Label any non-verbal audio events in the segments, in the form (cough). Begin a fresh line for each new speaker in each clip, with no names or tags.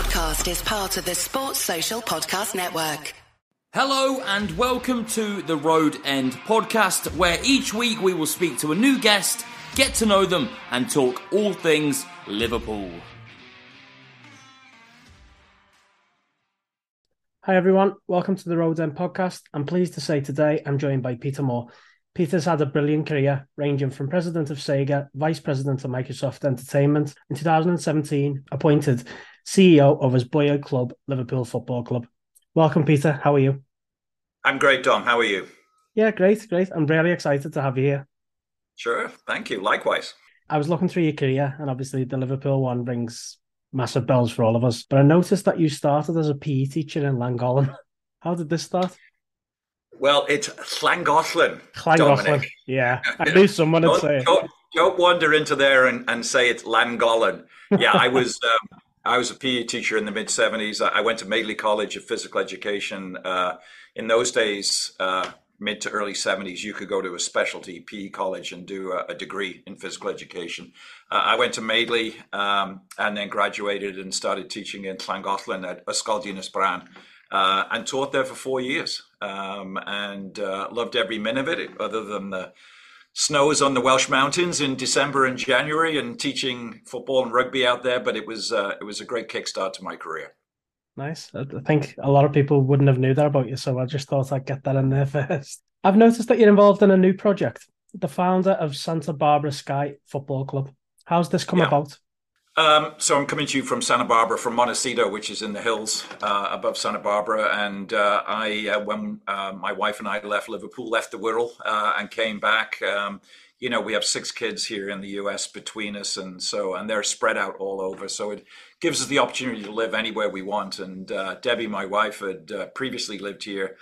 podcast is part of the Sports Social Podcast Network.
Hello and welcome to the Road End podcast, where each week we will speak to a new guest, get to know them, and talk all things Liverpool.
Hi everyone, welcome to the Road End podcast. I'm pleased to say today I'm joined by Peter Moore. Peter's had a brilliant career, ranging from president of Sega, vice president of Microsoft Entertainment, in 2017 appointed CEO of his boyhood club, Liverpool Football Club. Welcome, Peter. How are you?
I'm great, Dom. How are you?
Yeah, great, great. I'm really excited to have you here.
Sure. Thank you. Likewise.
I was looking through your career, and obviously the Liverpool one rings massive bells for all of us. But I noticed that you started as a PE teacher in Llangollen. (laughs) How did this start?
Well, it's Llangollen.
Llangollen. Yeah, I (laughs) knew someone would say.
Don't, don't, wander into there and, and say it's Llangollen. Yeah, I was um, I was a PE teacher in the mid '70s. I went to Madeley College of Physical Education. Uh, in those days, uh, mid to early 70s, you could go to a specialty PE college and do a, a degree in physical education. Uh, I went to Madeley um, and then graduated and started teaching in Llangollen at Ysgol Bran uh, and taught there for four years um, and uh, loved every minute of it, other than the snows on the Welsh mountains in December and January and teaching football and rugby out there. But it was uh, it was a great kickstart to my career.
Nice. I think a lot of people wouldn't have knew that about you, so I just thought I'd get that in there (laughs) first. I've noticed that you're involved in a new project, the founder of Santa Barbara Sky Football Club. How's this come yeah. about?
Um, so I'm coming to you from Santa Barbara, from Montecito, which is in the hills uh, above Santa Barbara. And uh, I, uh, when uh, my wife and I left Liverpool, left the Wirral uh, and came back. Um, you know, we have six kids here in the U.S. between us, and so and they're spread out all over. So it gives us the opportunity to live anywhere we want. And uh, Debbie, my wife, had previously lived here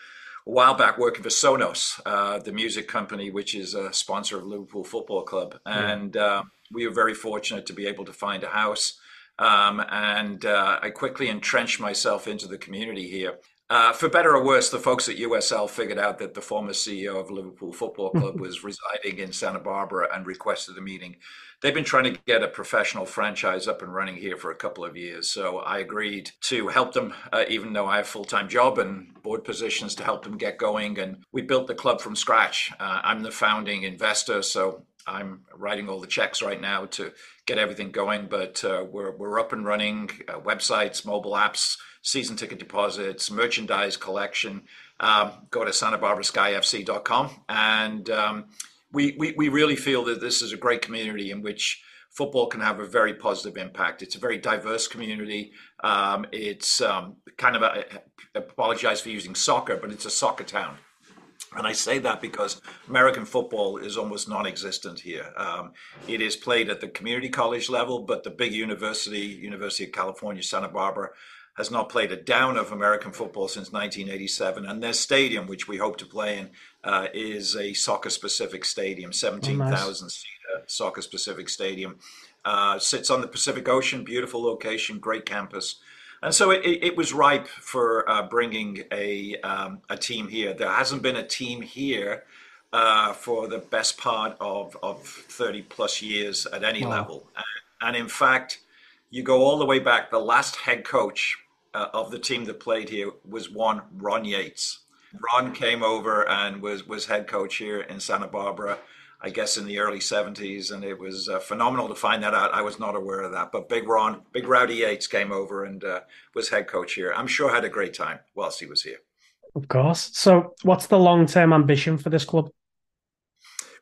a while back working for Sonos, the music company, which is a sponsor of Liverpool Football Club, and. Yeah we were very fortunate to be able to find a house. Um, and uh, I quickly entrenched myself into the community here. Uh, for better or worse, the folks at USL figured out that the former CEO of Liverpool Football Club (laughs) was residing in Santa Barbara and requested a meeting. They've been trying to get a professional franchise up and running here for a couple of years. So I agreed to help them, uh, even though I have a full time job and board positions to help them get going. And we built the club from scratch. Uh, I'm the founding investor. So I'm writing all the checks right now to get everything going, but uh, we're, we're up and running uh, websites, mobile apps, season ticket deposits, merchandise collection. Um, go to santabarbara.skyfc.com. And um, we, really feel that this is a great community in which football can have a very positive impact. It's a very diverse community. Um, it's kind of a, I apologize for using soccer, but it's a soccer town. And I say that because American football is almost non existent here. Um, it is played at the community college level, but the big university, University of California, Santa Barbara, has not played a down of American football since 1987. And their stadium, which we hope to play in, uh, is a soccer specific stadium, 17,000 oh, seat soccer specific stadium. Uh, sits on the Pacific Ocean, beautiful location, great campus. And so it, it was ripe for uh, bringing a, um, a team here. There hasn't been a team here uh, for the best part of, of 30 plus years at any wow. level. And, and, in fact, you go all the way back, the last head coach uh, of the team that played here was one Ron Yeats. Ron came over and was, was head coach here in Santa Barbara I guess, in the early 70s. And it was uh, phenomenal to find that out. I was not aware of that. But Big Ron, Big Rowdy Yates came over and uh, was head coach here. I'm sure had a great time whilst he was here.
Of course. So, what's the long term ambition for this club?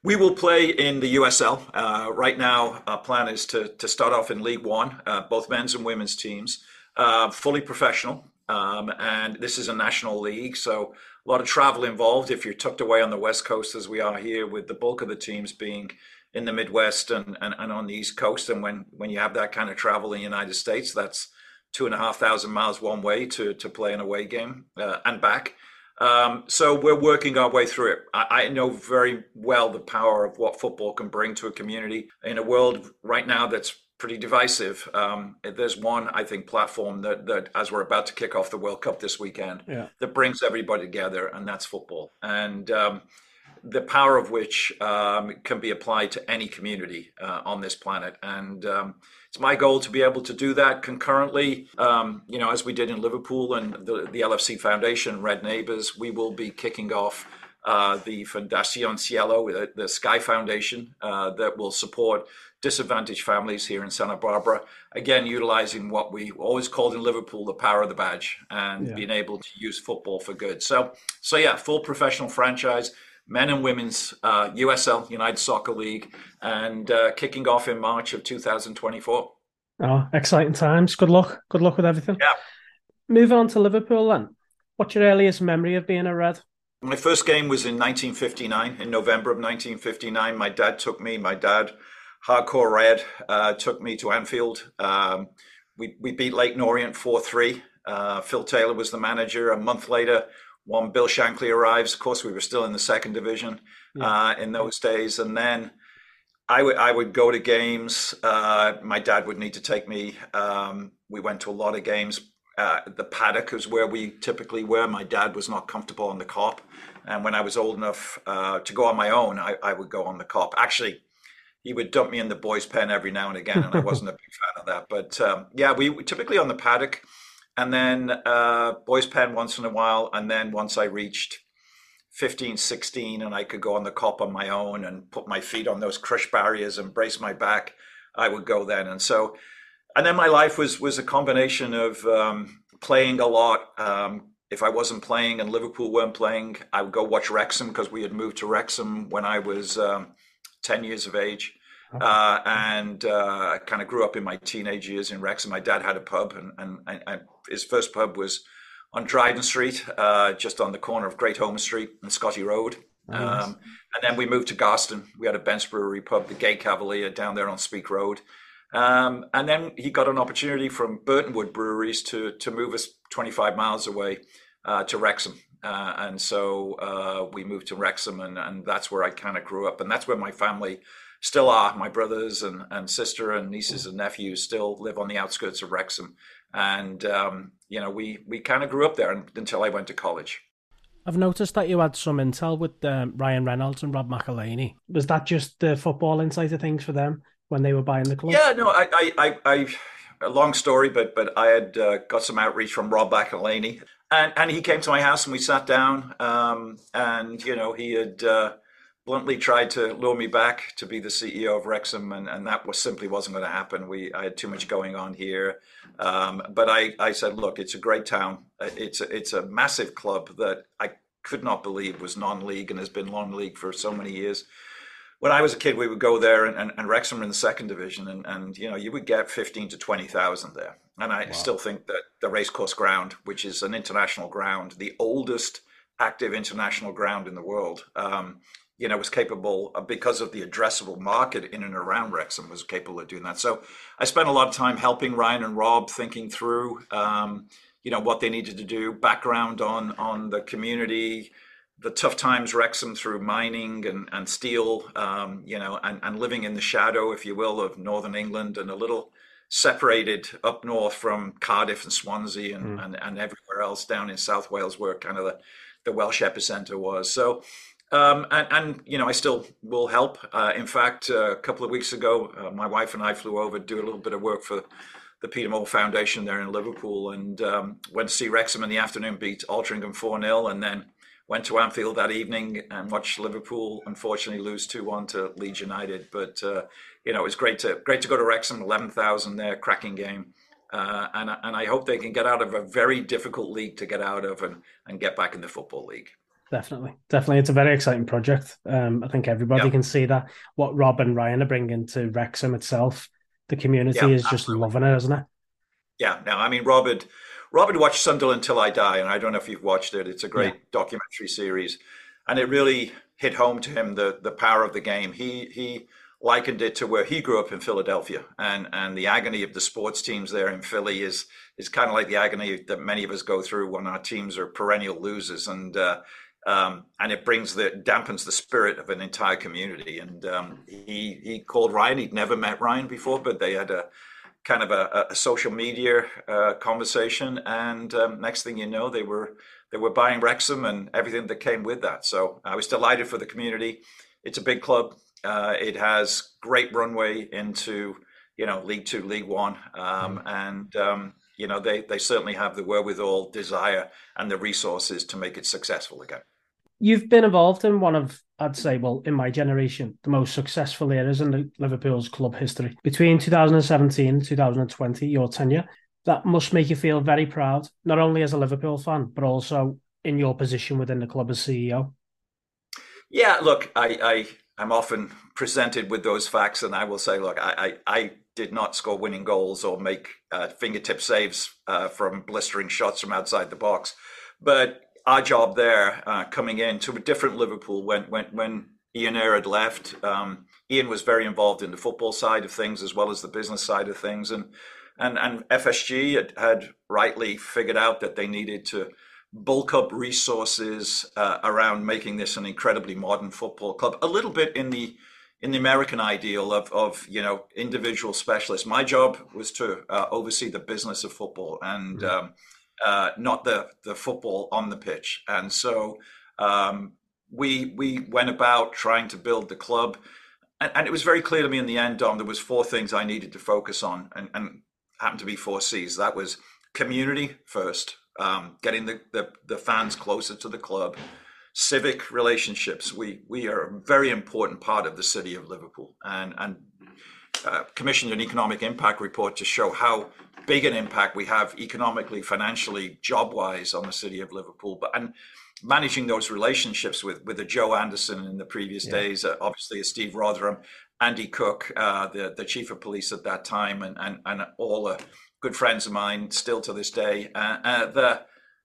We will play in the USL. Uh, right now, our plan is to, to start off in League One, uh, both men's and women's teams, uh, fully professional. Um, and this is a national league, so a lot of travel involved if you're tucked away on the west coast as we are here with the bulk of the teams being in the midwest and, and, and on the east coast and when when you have that kind of travel in the united states that's two and a half thousand miles one way to to play an away game uh, and back um, so we're working our way through it. I, I, know very well the power of what football can bring to a community in a world right now that's pretty divisive. Um, there's one, I think, platform that, that as we're about to kick off the World Cup this weekend, yeah. that brings everybody together, and that's football. And um, the power of which um, can be applied to any community uh, on this planet. And um, it's my goal to be able to do that concurrently. Um, you know, as we did in Liverpool and the, the LFC Foundation, Red Neighbors, we will be kicking off uh, the Fundación Cielo, the, the Sky Foundation, uh, that will support disadvantaged families here in Santa Barbara. Again, utilizing what we always called in Liverpool the power of the badge and yeah. being able to use football for good. So, so yeah, full professional franchise men and women's uh, USL United Soccer League, and uh, kicking off in March of 2024. Oh,
exciting times! Good luck. Good luck with everything.
Yeah.
Moving on to Liverpool, then. What's your earliest memory of being a Red?
My first game was in 1959, in November of 1959. My dad took me. My dad, hardcore Red, uh, took me to Anfield. Um, we we beat Leyton Orient four three. Uh, Phil Taylor was the manager. A month later, one Bill Shankly arrives. Of course, we were still in the second division yeah. uh, in those days, and then I would I would go to games. Uh, my dad would need to take me. Um, we went to a lot of games. Uh, the paddock is where we typically were. My dad was not comfortable on the Kop, and when I was old enough uh, to go on my own, I, I would go on the Kop. Actually, he would dump me in the boys' pen every now and again, and I wasn't a big fan of that. But um, yeah, we typically on the paddock and then uh, boys pen once in a while and then once i reached 15 16 and i could go on the Kop on my own and put my feet on those crush barriers and brace my back i would go then. And so and then my life was was a combination of um, playing a lot. Um, if i wasn't playing and liverpool weren't playing i would go watch wrexham because we had moved to wrexham when i was um, 10 years of age uh, and uh, I kind of grew up in my teenage years in Wrexham. My dad had a pub, and, and, and his first pub was on Dryden Street, uh, just on the corner of Great Ormond Street and Scotty Road. Nice. Um, and then we moved to Garston. We had a Bent's Brewery pub, the Gay Cavalier, down there on Speke Road. Um, and then he got an opportunity from Burtonwood Breweries to to move us 25 miles away uh, to Wrexham. Uh, and so uh, we moved to Wrexham, and, and that's where I kind of grew up. And that's where my family still are. My brothers and, and sister and nieces and nephews still live on the outskirts of Wrexham. And, um, you know, we, we kind of grew up there until I went to college.
I've noticed that you had some intel with um, Ryan Reynolds and Rob McElhenney. Was that just the football inside of things for them when they were buying the club?
Yeah, no, I, I, I, I a long story, but but I had uh, got some outreach from Rob McElhenney, and and he came to my house and we sat down, um, and you know he had. Uh, bluntly tried to lure me back to be the CEO of Wrexham, and, and that was simply wasn't going to happen. We I had too much going on here, um, but I, I said, look, it's a great town. It's a, it's a massive club that I could not believe was non-league and has been non-league for so many years. When I was a kid, we would go there, and, and, and Wrexham were in the second division, and, and you know you would get fifteen to twenty thousand there. And I wow. still think that the racecourse ground, which is an international ground, the oldest active international ground in the world, um, you know, was capable of, because of the addressable market in and around Wrexham was capable of doing that. So I spent a lot of time helping Ryan and Rob thinking through, um, you know, what they needed to do, background on on the community, the tough times Wrexham through mining and, and steel, um, you know, and, and living in the shadow, if you will, of Northern England and a little separated up north from Cardiff and Swansea and, mm. and, and everywhere else down in South Wales where kind of the, the Welsh epicenter was. So um, and, and, you know, I still will help. Uh, in fact, uh, a couple of weeks ago, uh, my wife and I flew over to do a little bit of work for the Peter Moore Foundation there in Liverpool and um, went to see Wrexham in the afternoon, beat Altrincham 4 0, and then went to Anfield that evening and watched Liverpool unfortunately lose 2 1 to Leeds United. But, uh, you know, it was great to great to go to Wrexham, 11,000 there, cracking game. Uh, and, and I hope they can get out of a very difficult league to get out of and, and get back in the Football League.
Definitely, definitely, it's a very exciting project. Um, I think everybody yep. can see that what Rob and Ryan are bringing to Wrexham itself. The community yep, is just loving it, isn't it?
Yeah. Now, I mean, Rob had Rob had watched Sunderland Till I Die, and I don't know if you've watched it. It's a great yeah. documentary series, and it really hit home to him the the power of the game. He he likened it to where he grew up in Philadelphia, and and the agony of the sports teams there in Philly is is kind of like the agony that many of us go through when our teams are perennial losers, and uh, um, and it brings the dampens the spirit of an entire community. And um, he he called Ryan. He'd never met Ryan before, but they had a kind of a, a social media uh, conversation. And um, next thing you know, they were they were buying Wrexham and everything that came with that. So I was delighted for the community. It's a big club. Uh, it has great runway into you know League Two, League One, um, mm. and um, you know they they certainly have the wherewithal, desire, and the resources to make it successful again.
You've been involved in one of, I'd say, well, in my generation, the most successful eras in the Liverpool's club history. Between 2017 and 2020, your tenure, that must make you feel very proud, not only as a Liverpool fan, but also in your position within the club as CEO.
Yeah, look, I, I I'm often presented with those facts, and I will say, look, I, I, I did not score winning goals or make uh, fingertip saves uh, from blistering shots from outside the box, but our job there, uh, coming into a different Liverpool when when when Ian Ayre had left, um, Ian was very involved in the football side of things as well as the business side of things, and and and FSG had, had rightly figured out that they needed to bulk up resources uh, around making this an incredibly modern football club. A little bit in the in the American ideal of of you know individual specialists. My job was to uh, oversee the business of football and mm-hmm. um, uh, not the the football on the pitch. And so um, we we went about trying to build the club. And, and, it was very clear to me in the end, Dom, there was four things I needed to focus on, and, and happened to be four C's. That was community first, um, getting the, the, the fans closer to the club, civic relationships. We we are a very important part of the city of Liverpool, and and uh, commissioned an economic impact report to show how big an impact we have economically, financially, job wise on the city of Liverpool. But and managing those relationships with with a Joe Anderson in the previous yeah. days, uh, obviously a Steve Rotheram, Andy Cooke, uh, the the chief of police at that time, and and and all the good friends of mine still to this day. Uh, uh, the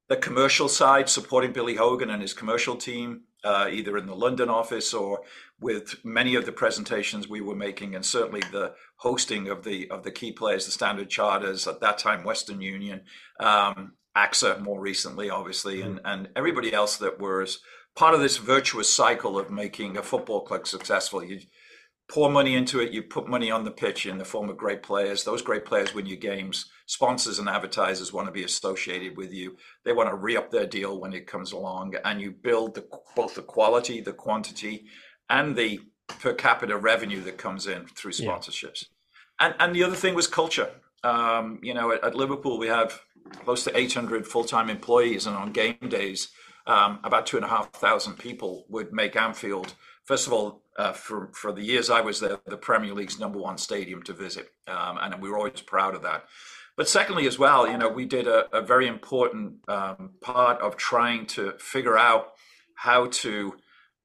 the commercial side, supporting Billy Hogan and his commercial team, uh, either in the London office or with many of the presentations we were making, and certainly the hosting of the of the key players, the Standard Chartered at that time, Western Union, um, AXA more recently, obviously, mm-hmm. and and everybody else that was part of this virtuous cycle of making a football club successful. You pour money into it, you put money on the pitch in the form of great players. Those great players win you games. Sponsors and advertisers want to be associated with you. They want to re up their deal when it comes along, and you build the, both the quality, the quantity, and the per capita revenue that comes in through sponsorships. Yeah. And and the other thing was culture. Um, you know, at, at, Liverpool we have close to 800 full-time employees, and on game days, um, about two and a half thousand people would make Anfield. First of all, uh, for for the years I was there, the Premier League's number one stadium to visit, um, and we were always proud of that. But secondly, as well, you know, we did a, a very important um, part of trying to figure out how to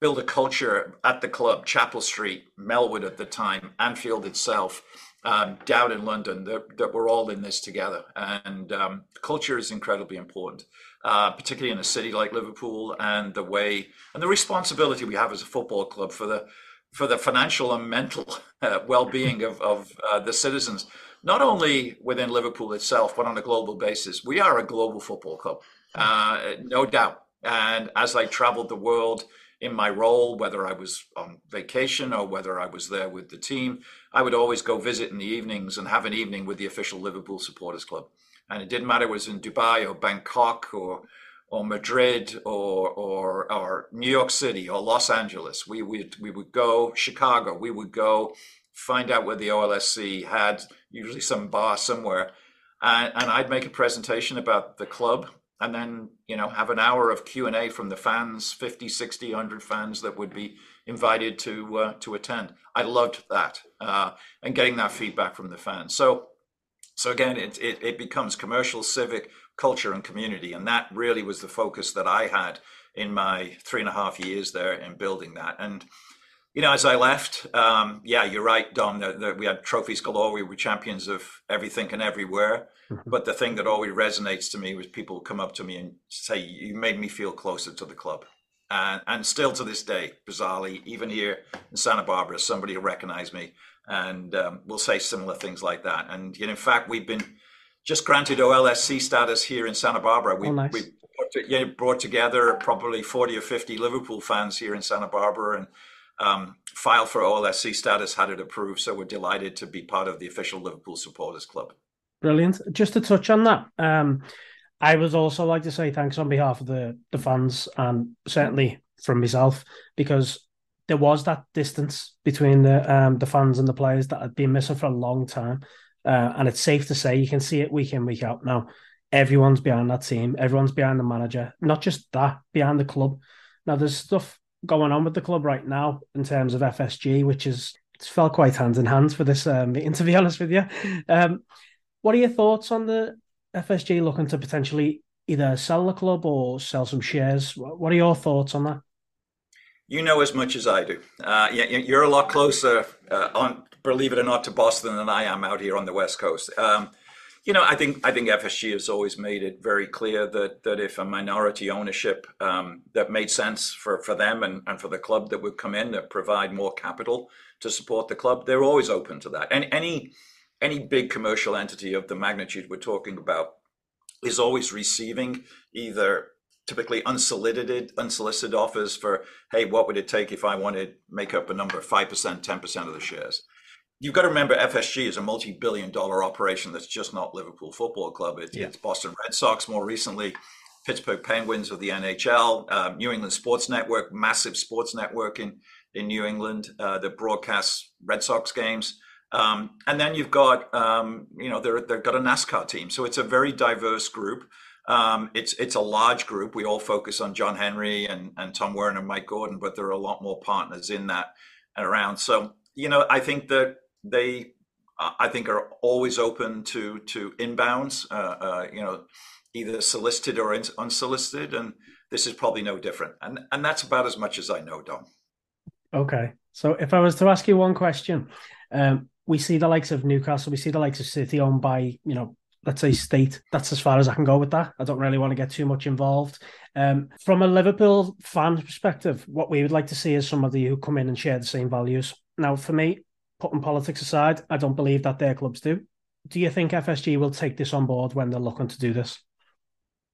build a culture at the club, Chapel Street, Melwood at the time, Anfield itself, um, down in London, that, that, we're all in this together. And um, culture is incredibly important, uh, particularly in a city like Liverpool, and the way and the responsibility we have as a football club for the for the financial and mental (laughs) uh, well-being of, of uh, the citizens, not only within Liverpool itself, but on a global basis. We are a global football club, uh, no doubt. And as I traveled the world, in my role, whether I was on vacation or whether I was there with the team, I would always go visit in the evenings and have an evening with the official Liverpool Supporters Club. And it didn't matter it was in Dubai or Bangkok or or Madrid or or or New York City or Los Angeles. We would we would go Chicago. We would go find out where the OLSC had usually some bar somewhere, and, and I'd make a presentation about the club and then you know have an hour of q&a from the fans 50 60 100 fans that would be invited to uh, to attend i loved that uh, and getting that feedback from the fans so so again it, it, it becomes commercial civic culture and community and that really was the focus that i had in my three and a half years there in building that and you know, as I left, um, yeah, you're right, Dom. We had trophies galore. We were champions of everything and everywhere. Mm-hmm. But the thing that always resonates to me was people come up to me and say, "You made me feel closer to the club." And and still to this day, bizarrely, even here in Santa Barbara, somebody will recognize me and um, will say similar things like that. And you know, in fact, we've been just granted OLSC status here in Santa Barbara. We,
oh, nice.
we brought, yeah, brought together probably 40 or 50 Liverpool fans here in Santa Barbara and um, filed for OLSC status, had it approved. So we're delighted to be part of the official Liverpool Supporters Club.
Brilliant. Just to touch on that, um, I would also like to say thanks on behalf of the the fans and certainly from myself because there was that distance between the um, the fans and the players that had been missing for a long time, uh, and it's safe to say you can see it week in week out now. Everyone's behind that team. Everyone's behind the manager. Not just that, behind the club. Now there's stuff going on with the club right now in terms of FSG, which is it's felt quite hand in hand for this uh, (laughs) meeting. To be honest with you, um, what are your thoughts on the FSG looking to potentially either sell the club or sell some shares? What are your thoughts on that?
You know as much as I do. Uh, you're a lot closer, uh, on believe it or not, to Boston than I am out here on the West Coast. Um, you know, I think I think FSG has always made it very clear that that if a minority ownership um, that made sense for, for them and, and for the club that would come in that provide more capital to support the club, they're always open to that. And any any big commercial entity of the magnitude we're talking about is always receiving either typically unsolicited unsolicited offers for hey what would it take if i wanted to make up a number 5% 10% of the shares? You've got to remember fsg is a multi-billion dollar operation that's just not liverpool football club. It, yeah. it's boston red sox more recently pittsburgh penguins of the nhl um, new england sports network massive sports network in, in new england uh, that broadcasts red sox games. Um, and then you've got um, you know they're, they've got a nascar team. So it's a very diverse group um, it's it's a large group. We all focus on John Henry and, and Tom Werner and Mike Gordon, but there are a lot more partners in that and around. So you know, I think that they, I think, are always open to to inbounds. Uh, uh, you know, either solicited or unsolicited, and this is probably no different. And and that's about as much as I know, Dom.
Okay, so if I was to ask you one question, um, we see the likes of Newcastle, we see the likes of City owned by you know let's say state. That's as far as I can go with that. I don't really want to get too much involved. Um, from a Liverpool fan perspective, what we would like to see is somebody who come in and share the same values. Now, for me, putting politics aside, I don't believe that their clubs do. Do you think FSG will take this on board when they're looking to do this?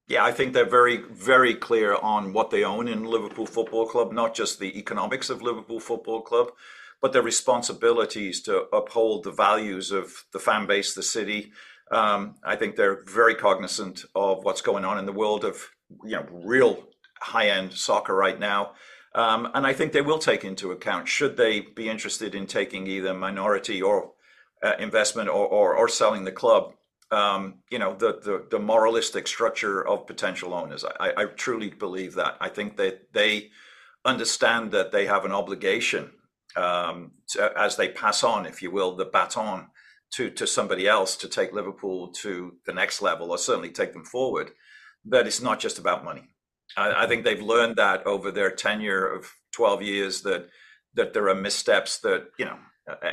Yeah, I think they're very, very clear on what they own in Liverpool Football Club, not just the economics of Liverpool Football Club, but their responsibilities to uphold the values of the fan base, the city, um, I think they're very cognizant of what's going on in the world of you know real high end soccer right now. Um, and I think they will take into account should they be interested in taking either minority or uh, investment or, or, or selling the club. Um, you know the, the, the moralistic structure of potential owners. I, I truly believe that. I think that they understand that they have an obligation um, to, as they pass on, if you will, the baton to to somebody else to take Liverpool to the next level or certainly take them forward. That it's not just about money. I, I think they've learned that over their tenure of 12 years that that there are missteps that you know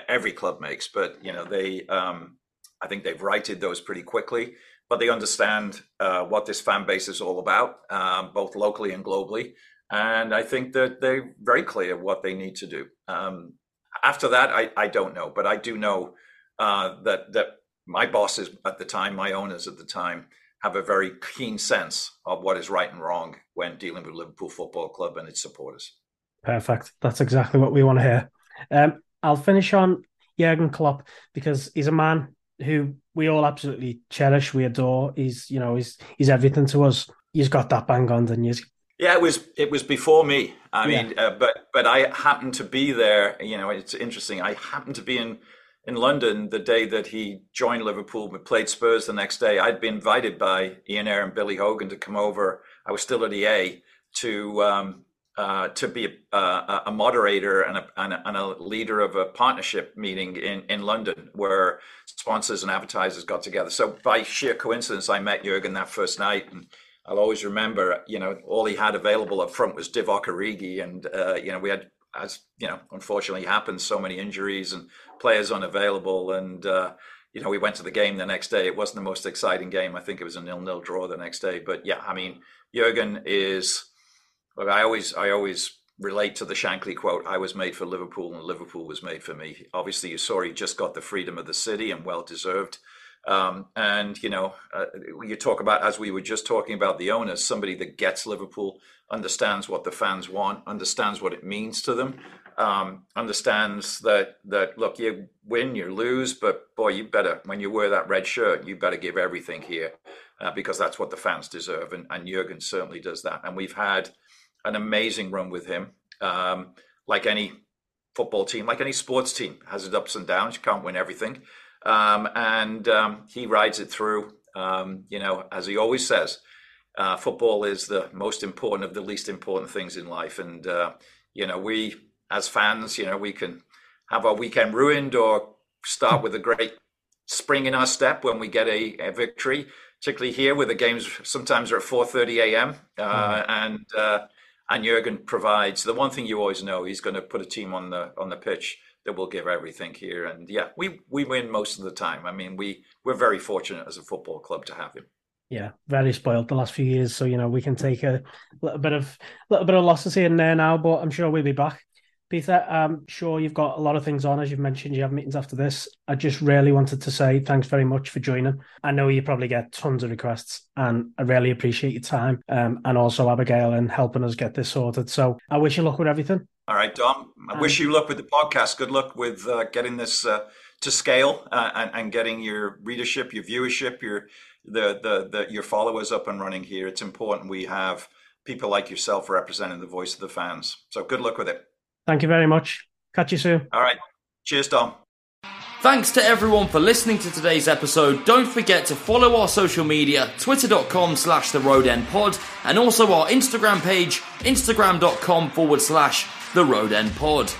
every club makes, but you know they um, I think they've righted those pretty quickly. But they understand uh, what this fan base is all about, um, both locally and globally. And I think that they're very clear what they need to do. Um, after that, I, I don't know, but I do know uh, that that my bosses at the time, my owners at the time, have a very keen sense of what is right and wrong when dealing with Liverpool Football Club and its supporters.
Perfect. That's exactly what we want to hear. Um, I'll finish on Jurgen Klopp because he's a man who we all absolutely cherish, we adore. He's you know he's he's everything to us. He's got that bang on, didn't he?
Yeah, it was it was before me. I mean, uh, but but I happened to be there. You know, it's interesting. I happened to be in in London the day that he joined Liverpool, but played Spurs the next day. I'd been invited by Ian Ayre and Billy Hogan to come over. I was still at EA to um, uh, to be a, a, a moderator and a, and a, and a leader of a partnership meeting in, in London where sponsors and advertisers got together. So by sheer coincidence, I met Jurgen that first night, and I'll always remember. You know, all he had available up front was Divock Origi, and uh, you know we had as you know, unfortunately happens, so many injuries and players unavailable. And uh, you know, we went to the game the next day. It wasn't the most exciting game. I think it was a nil-nil draw the next day. But yeah, I mean, Jurgen is. Look, I always, I always relate to the Shankly quote. I was made for Liverpool, and Liverpool was made for me. Obviously, you saw he just got the freedom of the city, and well deserved. Um, and you know, uh, you talk about as we were just talking about the owners, somebody that gets Liverpool, understands what the fans want, understands what it means to them, um, understands that that look, you win, you lose, but boy, you better when you wear that red shirt, you better give everything here. uh, because that's what the fans deserve. And, and Jurgen certainly does that. And we've had an amazing run with him. Um, like any football team, like any sports team, has its ups and downs. You can't win everything. Um, and um, he rides it through. Um, you know, as he always says, uh, football is the most important of the least important things in life. And, uh, you know, we as fans, you know, we can have our weekend ruined or start with a great spring in our step when we get a, a victory, particularly here where the games sometimes are at 4.30 a.m. Uh, mm. And uh, and Jurgen provides the one thing you always know he's going to put a team on the on the pitch that will give everything here. And yeah, we we win most of the time. I mean, we we're very fortunate as a football club to have him.
Yeah, very spoiled the last few years. So you know we can take a little bit of little bit of losses here and there now, but I'm sure we'll be back. Peter, I'm sure you've got a lot of things on. As you've mentioned, you have meetings after this. I just really wanted to say thanks very much for joining. I know you probably get tons of requests, and I really appreciate your time um, and also Abigail and helping us get this sorted. So I wish you luck with everything.
All right, Dom. I um, wish you luck with the podcast. Good luck with uh, getting this uh, to scale uh, and, and, getting your readership, your viewership, your the, the the your followers up and running here. It's important we have people like yourself representing the voice of the fans. So good luck with it.
Thank you very much. Catch you soon.
All right. Cheers, Dom.
Thanks to everyone for listening to today's episode. Don't forget to follow our social media, twitter.com slash the road end pod, and also our Instagram page, instagram.com forward slash the road end pod.